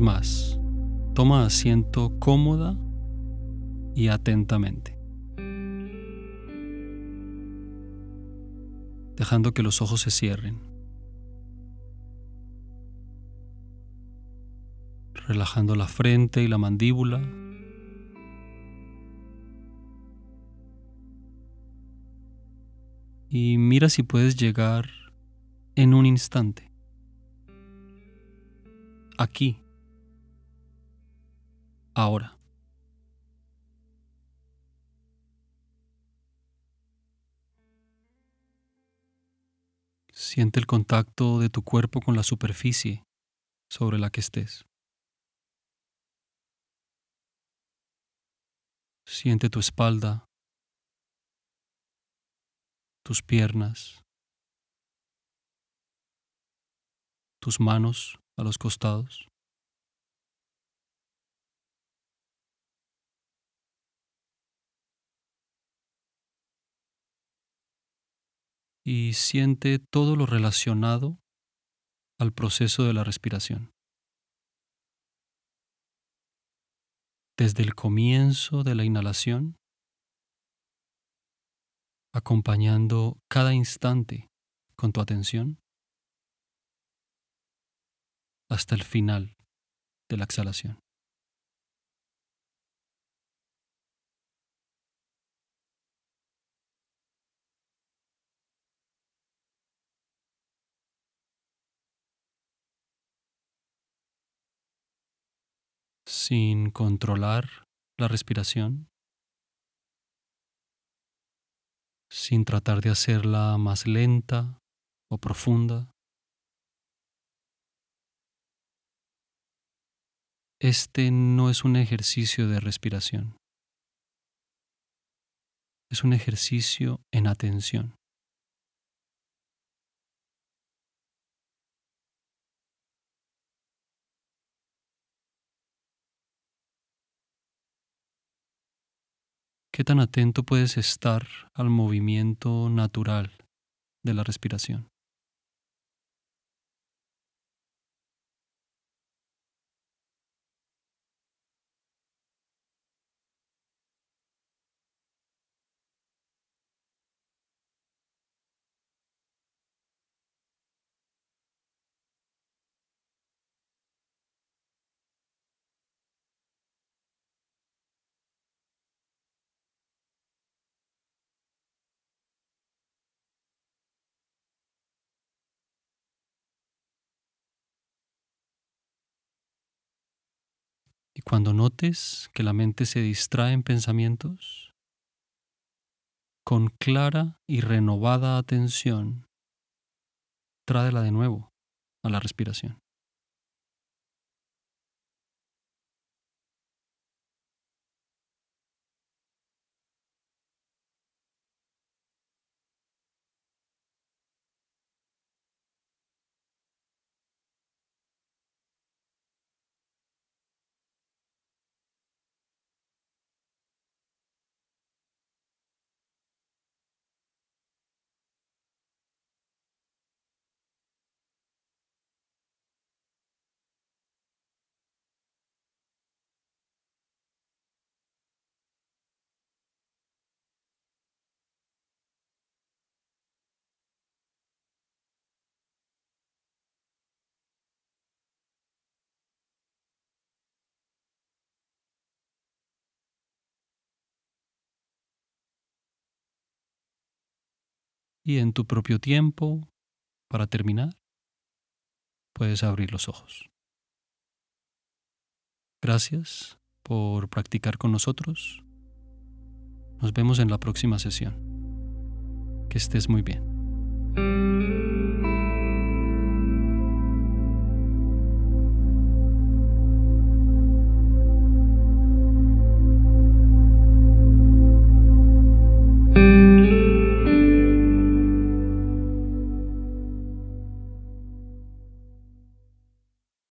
Más, toma asiento cómoda y atentamente, dejando que los ojos se cierren, relajando la frente y la mandíbula. Y mira si puedes llegar en un instante. Aquí, ahora. Siente el contacto de tu cuerpo con la superficie sobre la que estés. Siente tu espalda, tus piernas, tus manos a los costados. Y siente todo lo relacionado al proceso de la respiración. Desde el comienzo de la inhalación, acompañando cada instante con tu atención, hasta el final de la exhalación. Sin controlar la respiración, sin tratar de hacerla más lenta o profunda. Este no es un ejercicio de respiración. Es un ejercicio en atención. ¿Qué tan atento puedes estar al movimiento natural de la respiración? Cuando notes que la mente se distrae en pensamientos, con clara y renovada atención, tráela de nuevo a la respiración. Y en tu propio tiempo, para terminar, puedes abrir los ojos. Gracias por practicar con nosotros. Nos vemos en la próxima sesión. Que estés muy bien.